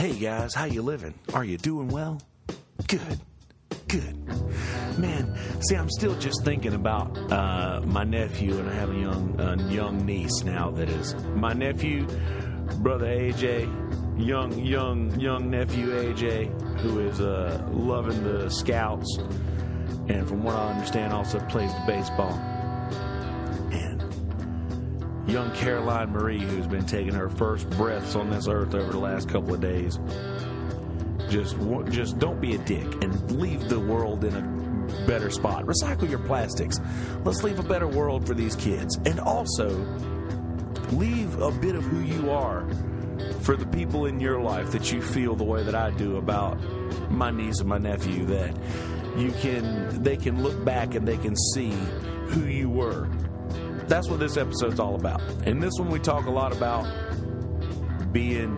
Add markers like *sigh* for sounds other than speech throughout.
Hey guys, how you living? Are you doing well? Good. Good. Man, see, I'm still just thinking about uh, my nephew, and I have a young, young niece now. That is my nephew, brother AJ, young, young, young nephew AJ, who is uh, loving the Scouts, and from what I understand, also plays the baseball. Young Caroline Marie, who's been taking her first breaths on this earth over the last couple of days. Just, just don't be a dick and leave the world in a better spot. Recycle your plastics. Let's leave a better world for these kids, and also leave a bit of who you are for the people in your life that you feel the way that I do about my niece and my nephew. That you can, they can look back and they can see who you were. That's what this episode's all about. In this one, we talk a lot about being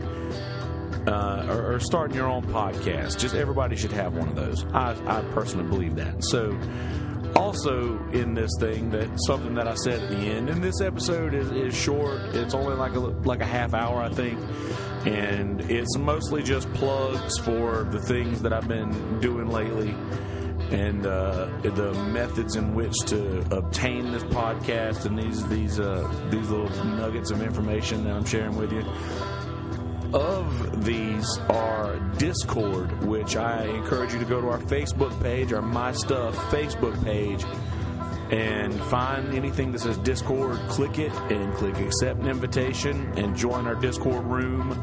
uh, or, or, starting your own podcast. Just everybody should have one of those. I, I personally believe that. So, also in this thing, that something that I said at the end, and this episode is, is short. It's only like a like a half hour, I think, and it's mostly just plugs for the things that I've been doing lately. And uh, the methods in which to obtain this podcast and these these uh, these little nuggets of information that I'm sharing with you of these are Discord, which I encourage you to go to our Facebook page, our My Stuff Facebook page, and find anything that says Discord, click it, and click accept an invitation, and join our Discord room.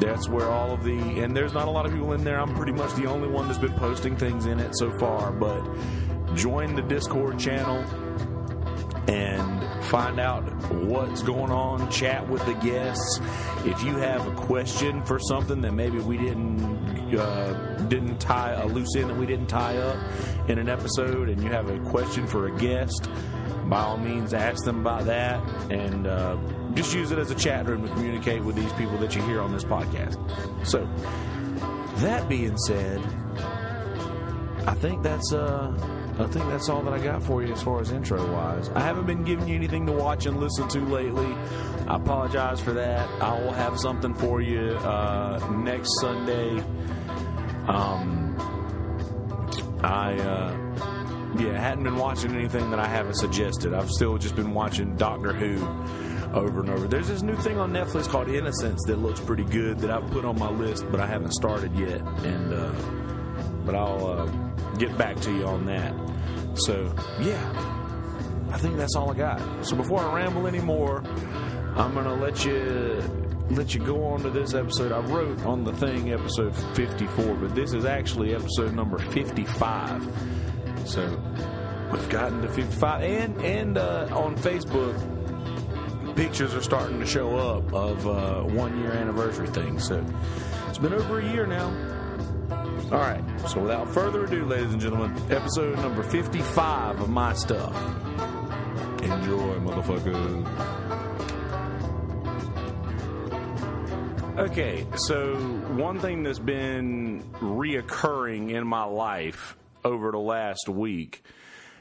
That's where all of the, and there's not a lot of people in there. I'm pretty much the only one that's been posting things in it so far, but join the Discord channel and find out what's going on, chat with the guests. If you have a question for something that maybe we didn't uh, didn't tie a loose end that we didn't tie up in an episode, and you have a question for a guest, by all means ask them about that, and uh, just use it as a chat room to communicate with these people that you hear on this podcast. So, that being said, I think that's uh I think that's all that I got for you as far as intro wise. I haven't been giving you anything to watch and listen to lately. I apologize for that. I will have something for you uh, next Sunday. Um, I uh, yeah hadn't been watching anything that I haven't suggested. I've still just been watching Doctor Who over and over. There's this new thing on Netflix called Innocence that looks pretty good that I've put on my list, but I haven't started yet. And uh, but I'll uh, get back to you on that. So, yeah, I think that's all I got. So before I ramble anymore, I'm to let you let you go on to this episode. I wrote on the thing episode 54, but this is actually episode number 55. So we've gotten to 55, and and uh, on Facebook, pictures are starting to show up of uh, one year anniversary things. So it's been over a year now. All right, so without further ado, ladies and gentlemen, episode number 55 of My Stuff. Enjoy, motherfucker. Okay, so one thing that's been reoccurring in my life over the last week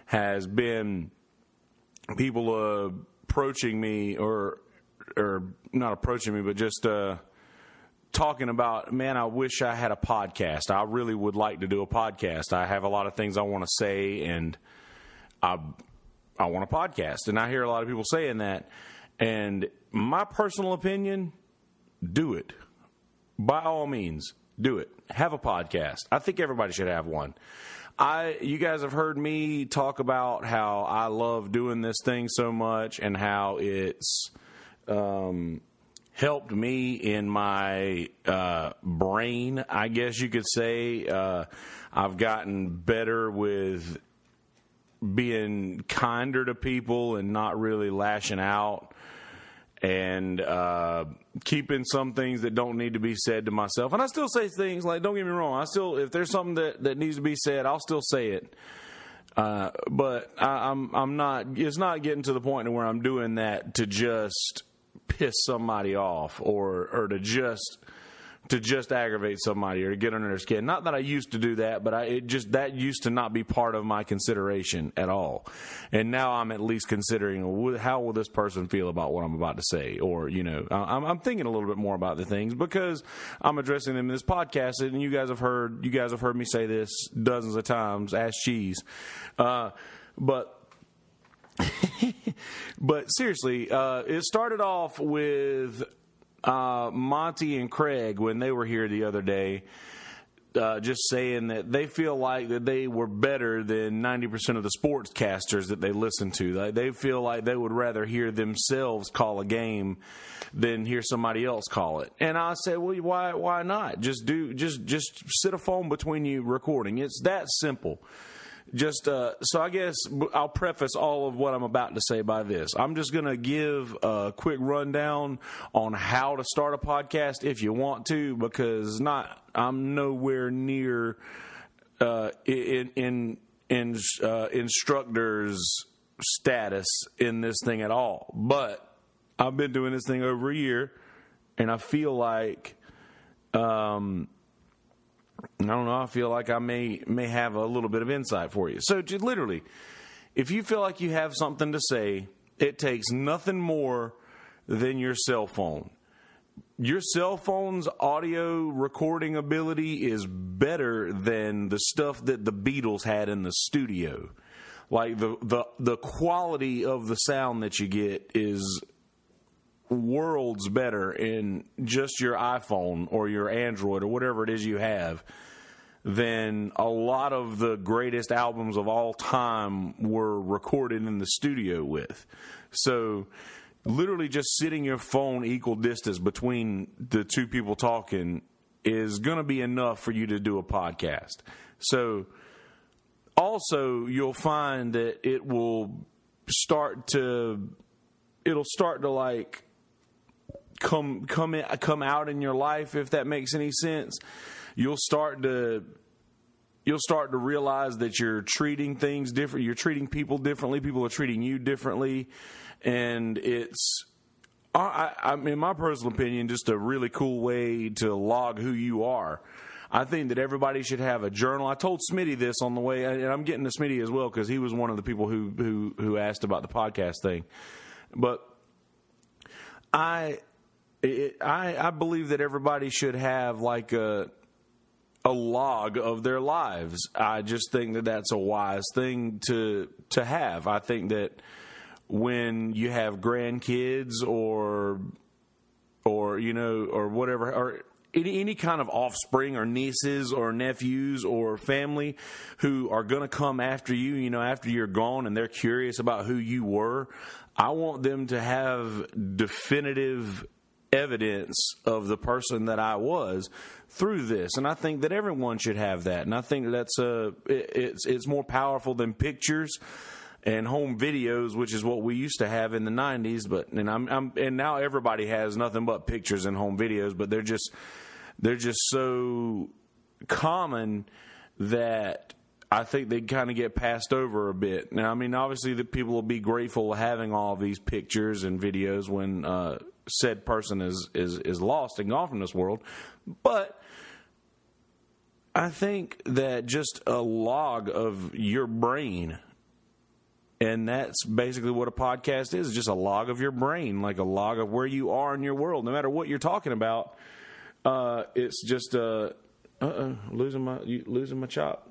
has been people uh, approaching me or or not approaching me, but just uh, talking about, man, I wish I had a podcast. I really would like to do a podcast. I have a lot of things I want to say, and I I want a podcast. And I hear a lot of people saying that. And my personal opinion, do it. By all means, do it. Have a podcast. I think everybody should have one. I you guys have heard me talk about how I love doing this thing so much and how it's um, helped me in my uh, brain, I guess you could say. Uh, I've gotten better with being kinder to people and not really lashing out and uh, keeping some things that don't need to be said to myself. And I still say things like, don't get me wrong, I still, if there's something that, that needs to be said, I'll still say it. Uh, but I, I'm I'm not. It's not getting to the point where I'm doing that to just piss somebody off or or to just to just aggravate somebody or to get under their skin. Not that I used to do that, but I it just that used to not be part of my consideration at all. And now I'm at least considering how will this person feel about what I'm about to say, or you know, I'm, I'm thinking a little bit more about the things because I'm addressing them in this podcast, and you guys have heard you guys have heard me say this dozens of times. Ask cheese, uh, but. *laughs* but seriously, uh, it started off with uh, Monty and Craig when they were here the other day. Uh, just saying that they feel like that they were better than 90% of the sportscasters that they listen to. Like they feel like they would rather hear themselves call a game than hear somebody else call it. And I said, well, why why not? Just do just just sit a phone between you recording. It's that simple just uh, so I guess I'll preface all of what I'm about to say by this. I'm just going to give a quick rundown on how to start a podcast if you want to, because not I'm nowhere near uh, in in in uh, instructors status in this thing at all. But I've been doing this thing over a year, and I feel like. Um, I don't know. I feel like I may may have a little bit of insight for you. So, literally, if you feel like you have something to say, it takes nothing more than your cell phone. Your cell phone's audio recording ability is better than the stuff that the Beatles had in the studio. Like the the the quality of the sound that you get is worlds better in just your iPhone or your Android or whatever it is you have than a lot of the greatest albums of all time were recorded in the studio with. So, literally, just sitting your phone equal distance between the two people talking is going to be enough for you to do a podcast. So, also, you'll find that it will start to, it'll start to like come come in, come out in your life if that makes any sense you'll start to you'll start to realize that you're treating things different you're treating people differently people are treating you differently and it's I, I, in my personal opinion just a really cool way to log who you are I think that everybody should have a journal. I told Smitty this on the way, and I'm getting to Smitty as well because he was one of the people who who who asked about the podcast thing. But I it, I, I believe that everybody should have like a a log of their lives. I just think that that's a wise thing to to have. I think that when you have grandkids or or you know or whatever or any, any kind of offspring or nieces or nephews or family who are going to come after you, you know, after you're gone and they're curious about who you were, I want them to have definitive evidence of the person that I was through this, and I think that everyone should have that. And I think that's a uh, it, it's it's more powerful than pictures and home videos, which is what we used to have in the '90s. But and I'm, I'm and now everybody has nothing but pictures and home videos, but they're just they're just so common that I think they kind of get passed over a bit. Now, I mean, obviously, the people will be grateful having all these pictures and videos when uh, said person is, is is lost and gone from this world. But I think that just a log of your brain, and that's basically what a podcast is just a log of your brain, like a log of where you are in your world, no matter what you're talking about. Uh, it's just uh, uh losing my losing my chop.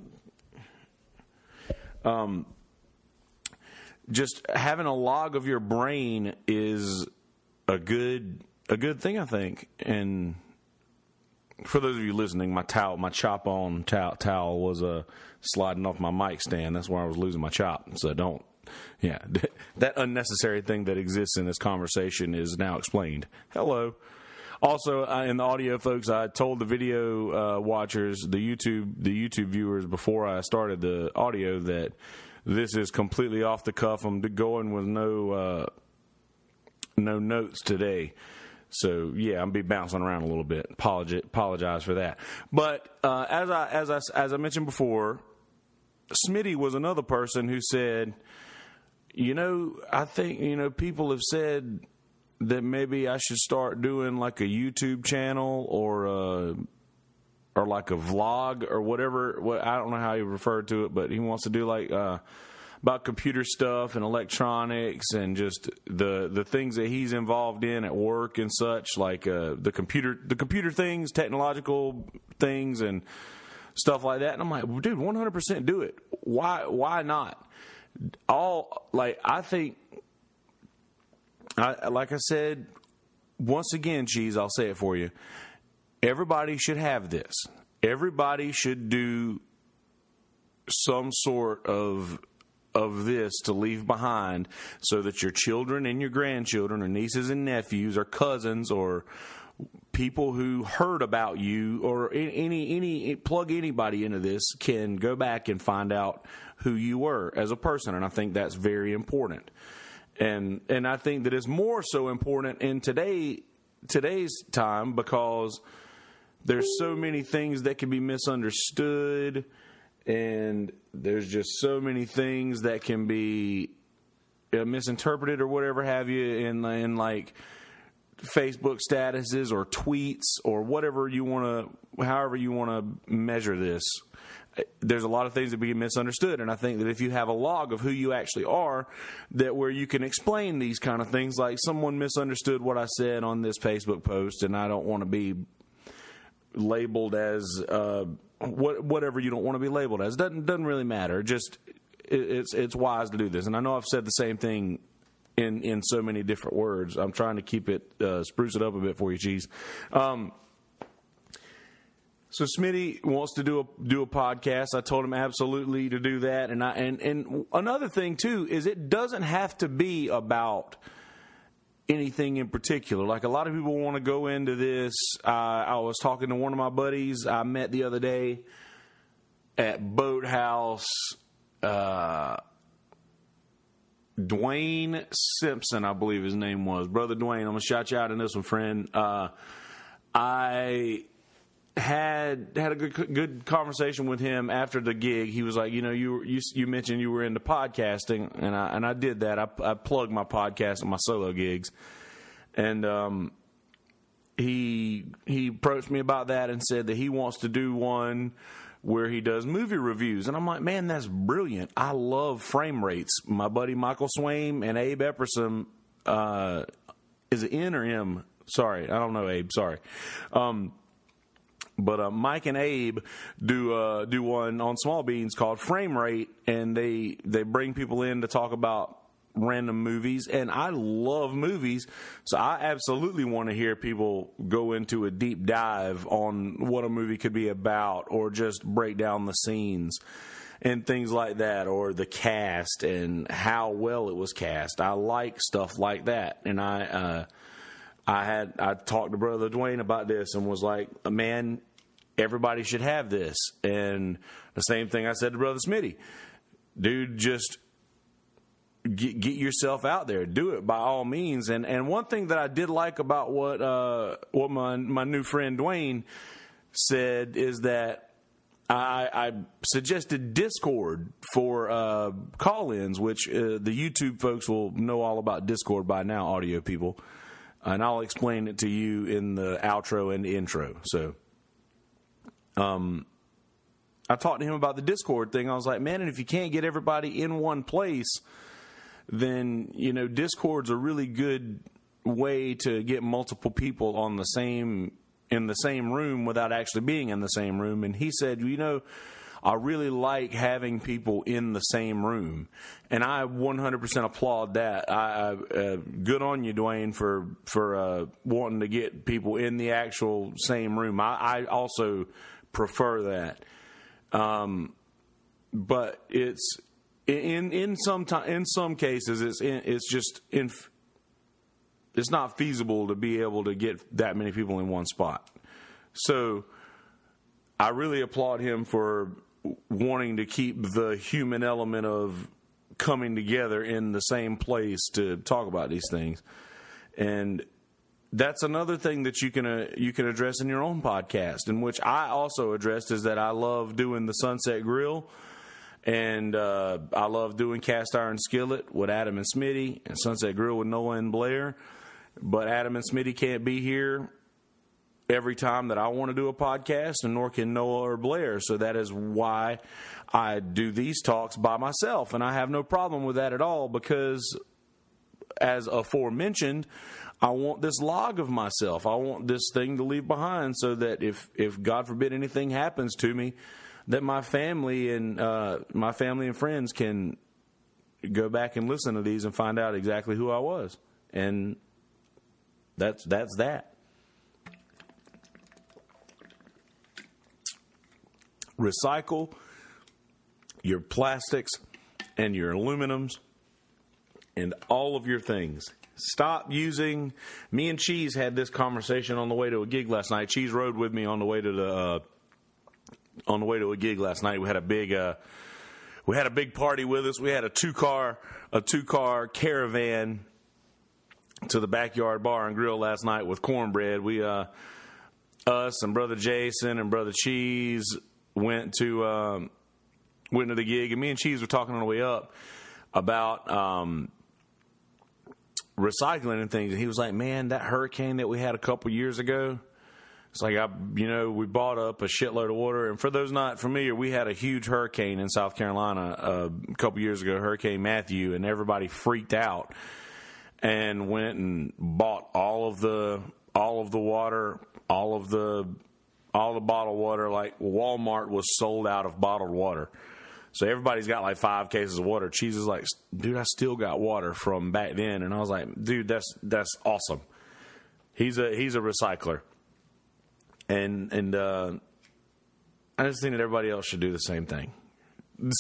Um, just having a log of your brain is a good a good thing, I think. And for those of you listening, my towel, my chop on towel, towel was uh, sliding off my mic stand. That's where I was losing my chop. So don't, yeah, *laughs* that unnecessary thing that exists in this conversation is now explained. Hello. Also, in the audio, folks, I told the video uh, watchers, the YouTube, the YouTube viewers, before I started the audio that this is completely off the cuff. I'm going with no uh, no notes today. So yeah, I'm be bouncing around a little bit. Apologize, apologize for that. But uh, as I as I as I mentioned before, Smitty was another person who said, you know, I think you know people have said that maybe I should start doing like a YouTube channel or a or like a vlog or whatever. What I don't know how he referred to it, but he wants to do like uh, about computer stuff and electronics and just the the things that he's involved in at work and such, like uh, the computer the computer things, technological things, and stuff like that. And I'm like, dude, 100% do it. Why why not? All like I think. I, like I said, once again, cheese. I'll say it for you everybody should have this. Everybody should do some sort of of this to leave behind so that your children and your grandchildren or nieces and nephews or cousins or people who heard about you or any any plug anybody into this can go back and find out who you were as a person and I think that's very important. And and I think that is more so important in today today's time because there's so many things that can be misunderstood and there's just so many things that can be uh, misinterpreted or whatever have you in in like Facebook statuses or tweets or whatever you want to however you want to measure this. There's a lot of things that be misunderstood. And i think that if you have a log of who you actually are that where you can explain these kind of things like someone misunderstood what i said on this facebook post and i don't want to be labeled as uh, what, whatever you don't want to be labeled as. Doesn't doesn't really matter. Just it, it's it's wise to do this. And I know I've said the same thing in in so many different words. I'm trying to keep it uh, spruce it up a bit for you, cheese. Um, so Smitty wants to do a do a podcast. I told him absolutely to do that, and I and and another thing too is it doesn't have to be about anything in particular. Like a lot of people want to go into this. Uh, I was talking to one of my buddies I met the other day at Boathouse. Uh, Dwayne Simpson, I believe his name was. Brother Dwayne, I'm going to shout you out in this one, friend. Uh, I had had a good good conversation with him after the gig. He was like, you know, you you you mentioned you were into podcasting, and I and I did that. I, I plugged my podcast and my solo gigs, and um, he he approached me about that and said that he wants to do one where he does movie reviews, and I'm like, man, that's brilliant. I love frame rates. My buddy Michael Swaim and Abe Epperson, uh, is it N or M? Sorry, I don't know, Abe. Sorry. Um, but uh, Mike and Abe do uh, do one on Small Beans called Frame Rate, and they they bring people in to talk about random movies. And I love movies so I absolutely want to hear people go into a deep dive on what a movie could be about or just break down the scenes and things like that or the cast and how well it was cast. I like stuff like that and I uh, I had I talked to brother Dwayne about this and was like, man, everybody should have this. And the same thing I said to brother Smitty, dude, just get, get yourself out there, do it by all means. And and one thing that I did like about what uh, what my my new friend Dwayne said is that. I, I, suggested Discord for uh, call-ins, which uh, the YouTube folks will know all about Discord by now, audio people and I'll explain it to you in the outro and intro. So, um, I talked to him about the Discord thing. I was like, man, and if you can't get everybody in one place, then you know Discord's a really good way to get multiple people on the same in the same room without actually being in the same room. And he said, you know I really like having people in the same room, and I 100% applaud that. I, uh, good on you, Dwayne, for for uh, wanting to get people in the actual same room. I, I also prefer that, um, but it's in in some in some cases it's in, it's just in it's not feasible to be able to get that many people in one spot. So I really applaud him for wanting to keep the human element of coming together in the same place to talk about these things. And that's another thing that you can uh, you can address in your own podcast, in which I also addressed is that I love doing the Sunset Grill, and uh, I love doing Cast Iron Skillet with Adam and Smitty, and Sunset Grill with Noah and Blair, but Adam and Smitty can't be here every time that I want to do a podcast, and nor can Noah or Blair. So that is why I do these talks by myself, and I have no problem with that at all because, as aforementioned, I want this log of myself. I want this thing to leave behind so that if, if God forbid anything happens to me, that my family and uh, my family and friends can go back and listen to these and find out exactly who I was. And that's that's that. Recycle your plastics and your aluminums and all of your things. Stop using. Me and Cheese had this conversation on the way to a gig last night. Cheese rode with me on the way to the uh, on the way to a gig last night. We had a big uh, we had a big party with us. We had a two car a two car caravan to the backyard bar and grill last night with cornbread. We uh, us and brother Jason and brother Cheese went to um, went to the gig, and me and Cheese were talking on the way up about um, recycling and things. And he was like, "Man, that hurricane that we had a couple years ago." It's like I, you know, we bought up a shitload of water, and for those not familiar, we had a huge hurricane in South Carolina uh, a couple years ago, Hurricane Matthew, and everybody freaked out and went and bought all of the all of the water, all of the all the bottled water. Like Walmart was sold out of bottled water. So everybody's got like five cases of water. Cheese is like, dude, I still got water from back then, and I was like, dude, that's that's awesome. He's a he's a recycler and and uh, I just think that everybody else should do the same thing.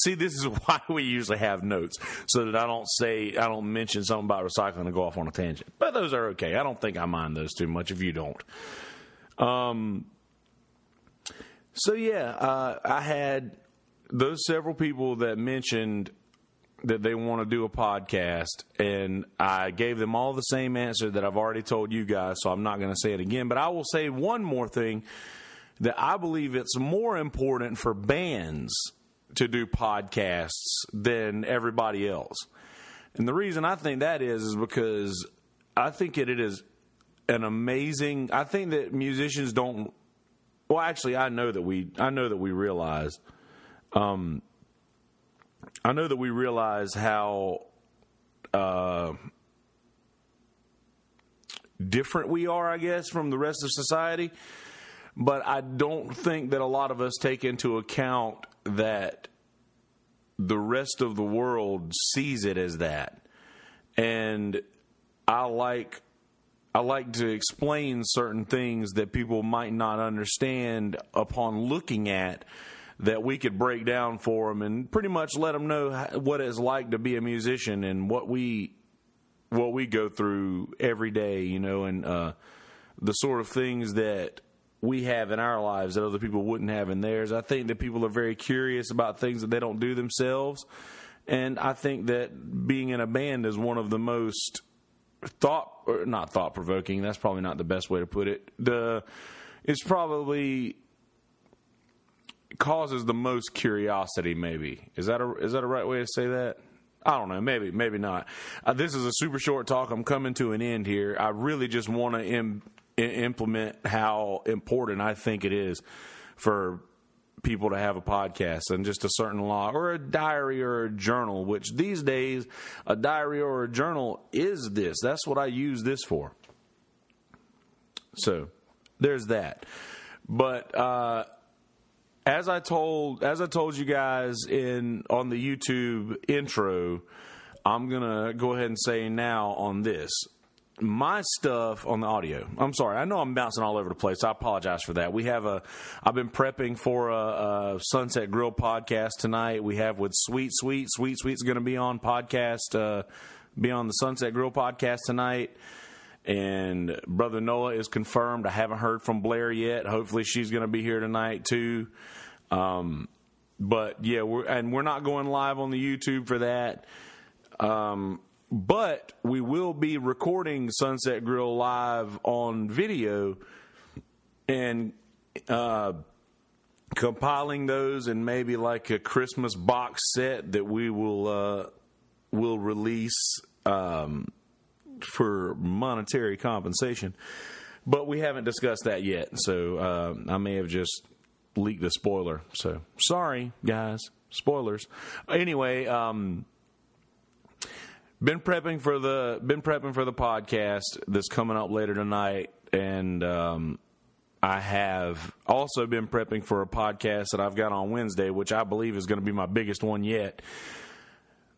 See, this is *laughs* why we usually have notes so that I don't say I don't mention something about recycling and go off on a tangent. But those are okay. I don't think I mind those too much if you don't. Um. So yeah, uh, I had those several people that mentioned that they want to do a podcast, and I gave them all the same answer that I've already told you guys, so I'm not going to say it again. But I will say one more thing that I believe it's more important for bands to do podcasts than everybody else. And the reason I think that is is because I think it, it is an amazing I think that musicians don't well actually I know that we I know that we realize um, I know that we realize how uh, different we are, I guess, from the rest of society. But I don't think that a lot of us take into account that the rest of the world sees it as that. And I like I like to explain certain things that people might not understand upon looking at that we could break down for them and pretty much let them know what it's like to be a musician and what we what we go through every day, you know, and uh, the sort of things that we have in our lives that other people wouldn't have in theirs. I think that people are very curious about things that they don't do themselves. And I think that being in a band is one of the most thought or not thought provoking. That's probably not the best way to put it. The it's probably causes the most curiosity. Maybe is that a is that a right way to say that? I don't know. Maybe, maybe not. Uh, this is a super short talk. I'm coming to an end here. I really just want to Im- implement how important I think it is for people to have a podcast and just a certain law or a diary or a journal, which these days a diary or a journal is this. That's what I use this for. So there's that. But uh, as I told as I told you guys in on the YouTube intro, I'm gonna go ahead and say now on this. My stuff on the audio. I'm sorry. I know I'm bouncing all over the place. I apologize for that. We have a. I've been prepping for a, a Sunset Grill podcast tonight. We have with Sweet Sweet Sweet Sweet's going to be on podcast. Uh, be on the Sunset Grill podcast tonight and brother Noah is confirmed. I haven't heard from Blair yet. Hopefully, she's going to be here tonight too. Um, but yeah, we're and we're not going live on the YouTube for that. Um, but we will be recording Sunset Grill live on video and uh, compiling those and maybe like a Christmas box set that we will uh, will release um, for monetary compensation. But we haven't discussed that yet, so uh, I may have just leaked a spoiler. So sorry, guys, spoilers. Anyway, um, been prepping for the been prepping for the podcast that's coming up later tonight, and um, I have also been prepping for a podcast that I've got on Wednesday, which I believe is going to be my biggest one yet.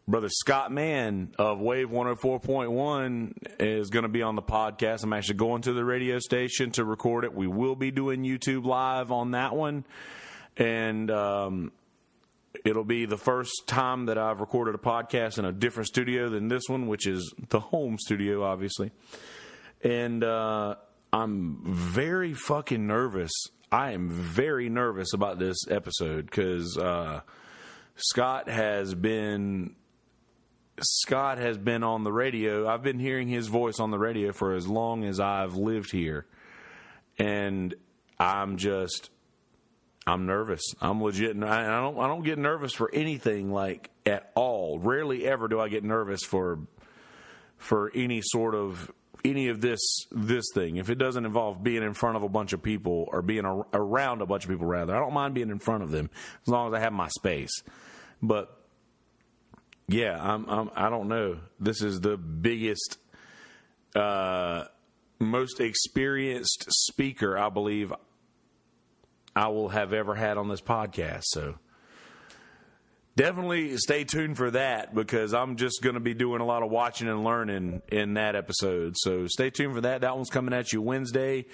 Brother Scott Mann of Wave 104.1 is going to be on the podcast. I'm actually going to the radio station to record it. We will be doing YouTube live on that one. And um, it'll be the first time that I've recorded a podcast in a different studio than this one, which is the home studio, obviously. And uh, I'm very fucking nervous. I am very nervous about this episode because uh, Scott has been Scott has been on the radio. I've been hearing his voice on the radio for as long as I've lived here. And I'm just I'm nervous. I'm legit and I don't I don't get nervous for anything like at all. Rarely ever do I get nervous for for any sort of any of this this thing. If it doesn't involve being in front of a bunch of people or being a, around a bunch of people rather. I don't mind being in front of them as long as I have my space. But yeah, I'm, I'm I don't know. This is the biggest, uh, most experienced speaker I believe I will have ever had on this podcast. So definitely stay tuned for that because I'm just going to be doing a lot of watching and learning in that episode. So stay tuned for that. That one's coming at you Wednesday.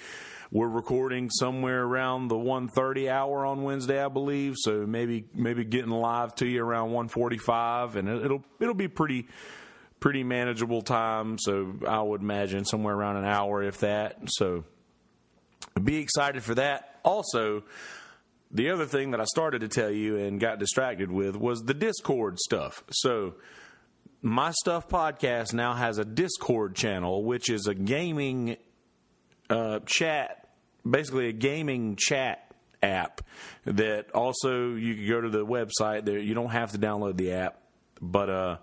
We're recording somewhere around the 1:30 hour on Wednesday, I believe. So maybe maybe getting live to you around 1:45, and it'll it'll be pretty pretty manageable time. So I would imagine somewhere around an hour, if that. So be excited for that. Also, the other thing that I started to tell you and got distracted with was the Discord stuff. So my stuff podcast now has a Discord channel, which is a gaming uh, chat basically a gaming chat app that also you can go to the website there you don't have to download the app but uh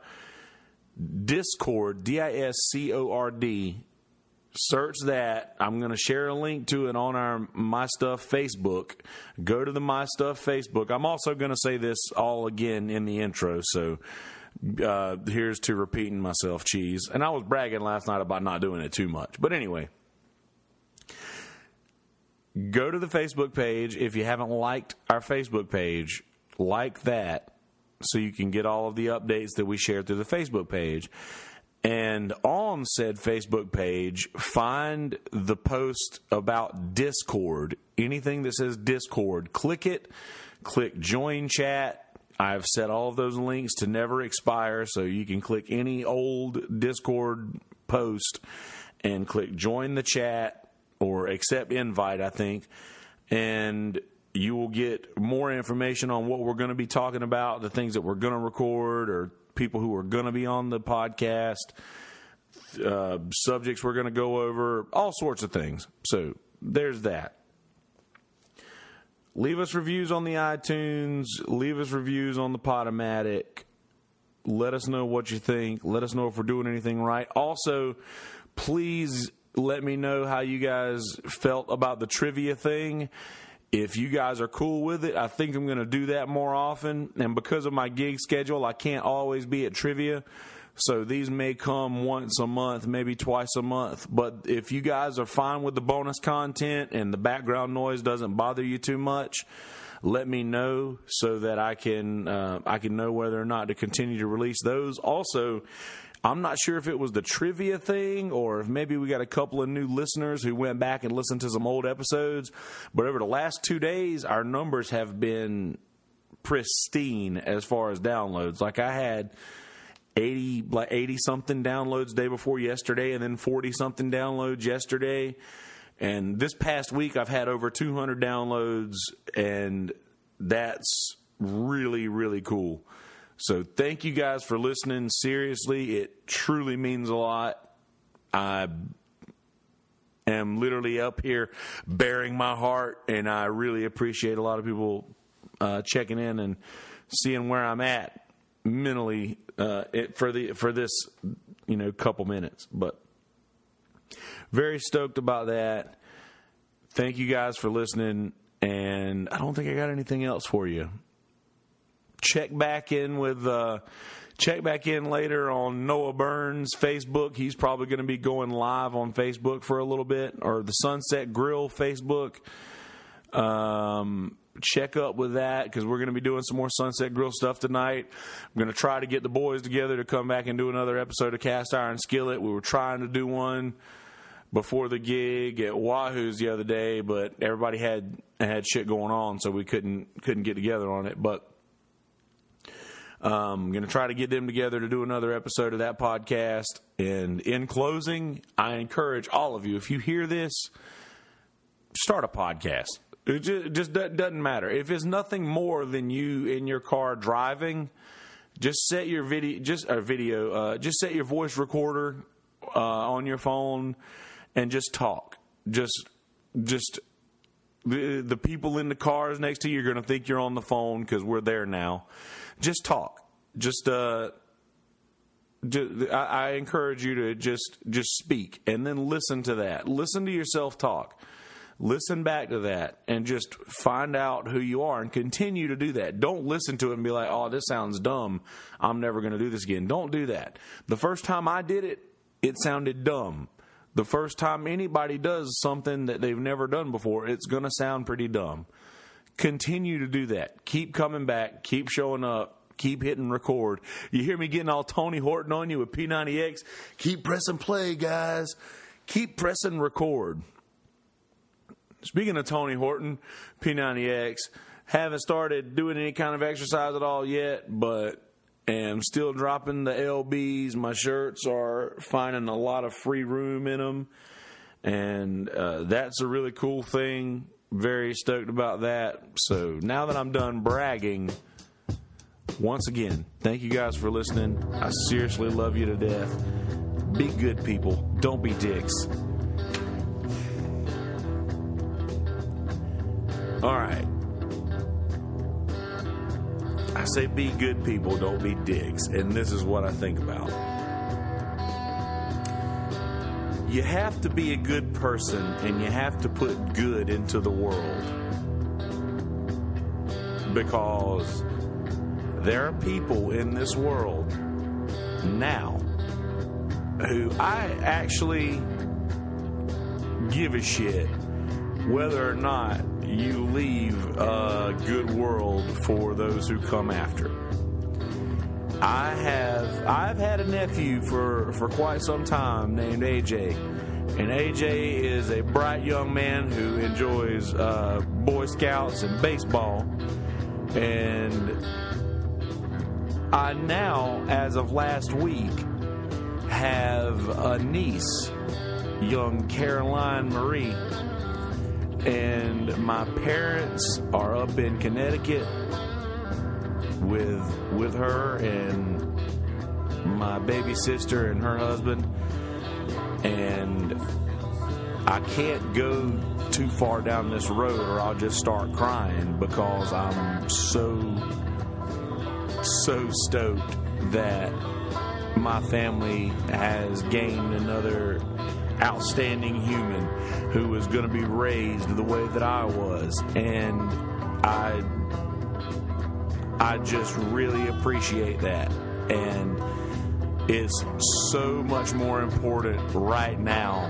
discord d-i-s-c-o-r-d search that. I'm going to share a link to it on our my stuff facebook. Go to the my stuff facebook. I'm also going to say this all again in the intro so uh, here's to repeating myself cheese. And i was bragging last night about not doing it too much. But anyway go to the Facebook page. If you haven't liked our Facebook page, like that so you can get all of the updates that we share through the Facebook page. And on said Facebook page, find the post about Discord. Anything that says Discord, click it, click join chat. I've set all of those links to never expire, so you can click any old Discord post and click join the chat or accept invite, I think, and you will get more information on what we're going to be talking about, the things that we're going to record, or people who are going to be on the podcast, uh, subjects we're going to go over, all sorts of things. So there's that. Leave us reviews on the iTunes. Leave us reviews on the Podomatic. Let us know what you think. Let us know if we're doing anything right. Also, please let me know how you guys felt about the trivia thing. If you guys are cool with it, I think I'm going to do that more often. And because of my gig schedule, I can't always be at trivia. So these may come once a month, maybe twice a month. But if you guys are fine with the bonus content and the background noise doesn't bother you too much, let me know so that I can uh, I can know whether or not to continue to release those. Also, I'm not sure if it was the trivia thing or if maybe we got a couple of new listeners who went back and listened to some old episodes. But over the last two days, our numbers have been pristine as far as downloads. Like I had 80 like 80 something downloads day before yesterday and then 40 something downloads yesterday. And this past week I've had over 200 downloads and that's really really cool. So thank you guys for listening. Seriously, it truly means a lot. I am literally up here baring my heart, and I really appreciate a lot of people uh, checking in and seeing where I'm at mentally uh, it, for the for this you know couple minutes. But very stoked about that. Thank you guys for listening, and I don't think I got anything else for you. Check back in with. Uh, check back in later on Noah Burns Facebook. He's probably going to be going live on Facebook for a little bit, or the Sunset Grill Facebook. Um, check up with that because we're going to be doing some more Sunset Grill stuff tonight. I'm going to try to get the boys together to come back and do another episode of Cast Iron Skillet. We were trying to do one before the gig at Wahoo's the other day, but everybody had had shit going on, so we couldn't couldn't get together on it. But I'm um, going to try to get them together to do another episode of that podcast. And in closing, I encourage all of you, if you hear this, start a podcast. It just, just doesn't matter. If it's nothing more than you in your car driving, just set your video, just a video, uh, just set your voice recorder uh, on your phone and just talk. Just, just the, the people in the cars next to you are going to think you're on the phone because we're there now. Just talk. Just, uh, just, I, I encourage you to just just speak and then listen to that. Listen to yourself talk. Listen back to that and just find out who you are and continue to do that. Don't listen to it and be like, "Oh, this sounds dumb. I'm never going to do this again." Don't do that. The first time I did it, it sounded dumb. The first time anybody does something that they've never done before, it's going to sound pretty dumb. Continue to do that. Keep coming back. Keep showing up. Keep hitting record. You hear me getting all Tony Horton on you with P90X? Keep pressing play, guys. Keep pressing record. Speaking of Tony Horton, P90X, haven't started doing any kind of exercise at all yet, but am still dropping the LBs. My shirts are finding a lot of free room in them, and uh, that's a really cool thing. Very stoked about that. So now that I'm done bragging, once again, thank you guys for listening. I seriously love you to death. Be good people, don't be dicks. All right. I say be good people, don't be dicks. And this is what I think about. You have to be a good person and you have to put good into the world. Because there are people in this world now who I actually give a shit whether or not you leave a good world for those who come after. I have I've had a nephew for, for quite some time named AJ. And AJ is a bright young man who enjoys uh, Boy Scouts and baseball. And I now, as of last week, have a niece, young Caroline Marie and my parents are up in Connecticut with with her and my baby sister and her husband and I can't go too far down this road or I'll just start crying because I'm so so stoked that my family has gained another outstanding human who was going to be raised the way that I was. And I I just really appreciate that. And it's so much more important right now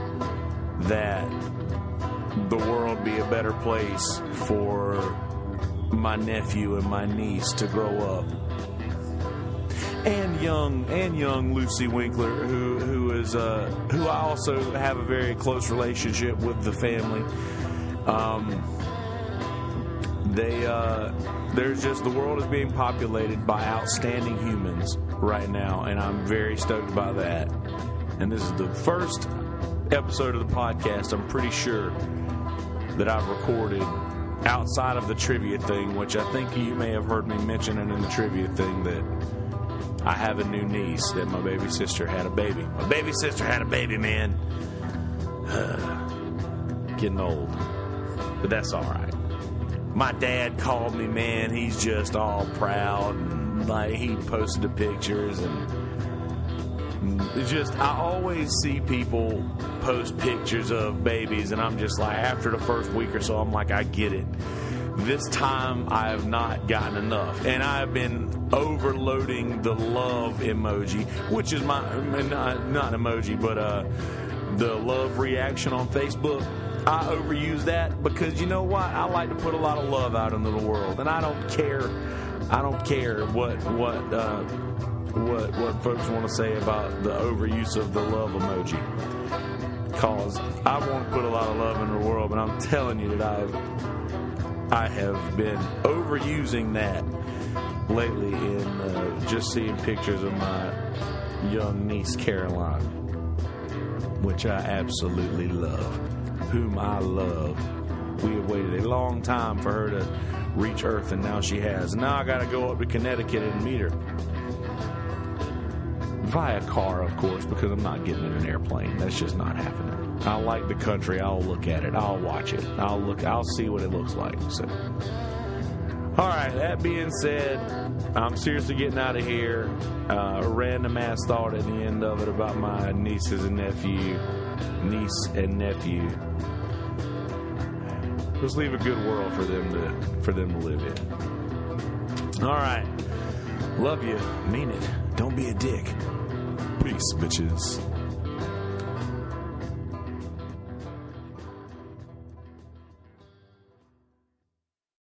that the world be a better place for my nephew and my niece to grow up and young and young Lucy Winkler, who who is uh, who I also have a very close relationship with the family. Um, they uh, there's just the world is being populated by outstanding humans right now, and I'm very stoked by that. And this is the first episode of the podcast. I'm pretty sure that I've recorded outside of the trivia thing, which I think you may have heard me mentioning in the trivia thing that I have a new niece that my baby sister had a baby. My baby sister had a baby, man. *sighs* Getting old. But that's all right. My dad called me, man. He's just all proud and like he posted the pictures and just I always see people post pictures of babies, and I'm just like, after the first week or so, I'm like, I get it. This time I have not gotten enough, and I have been overloading the love emoji, which is my not, not emoji, but uh, the love reaction on Facebook. I overuse that because you know what? I like to put a lot of love out into the world, and I don't care. I don't care what what uh, what what folks want to say about the overuse of the love emoji. Cause I want to put a lot of love in the world, but I'm telling you that I've I have been overusing that lately in uh, just seeing pictures of my young niece Caroline, which I absolutely love, whom I love. We have waited a long time for her to reach Earth, and now she has. Now I got to go up to Connecticut and meet her via car, of course, because I'm not getting in an airplane. That's just not happening. I like the country. I'll look at it. I'll watch it. I'll look. I'll see what it looks like. So, all right. That being said, I'm seriously getting out of here. Uh, a random ass thought at the end of it about my nieces and nephew, niece and nephew. Let's leave a good world for them to for them to live in. All right. Love you. Mean it. Don't be a dick. Peace, bitches.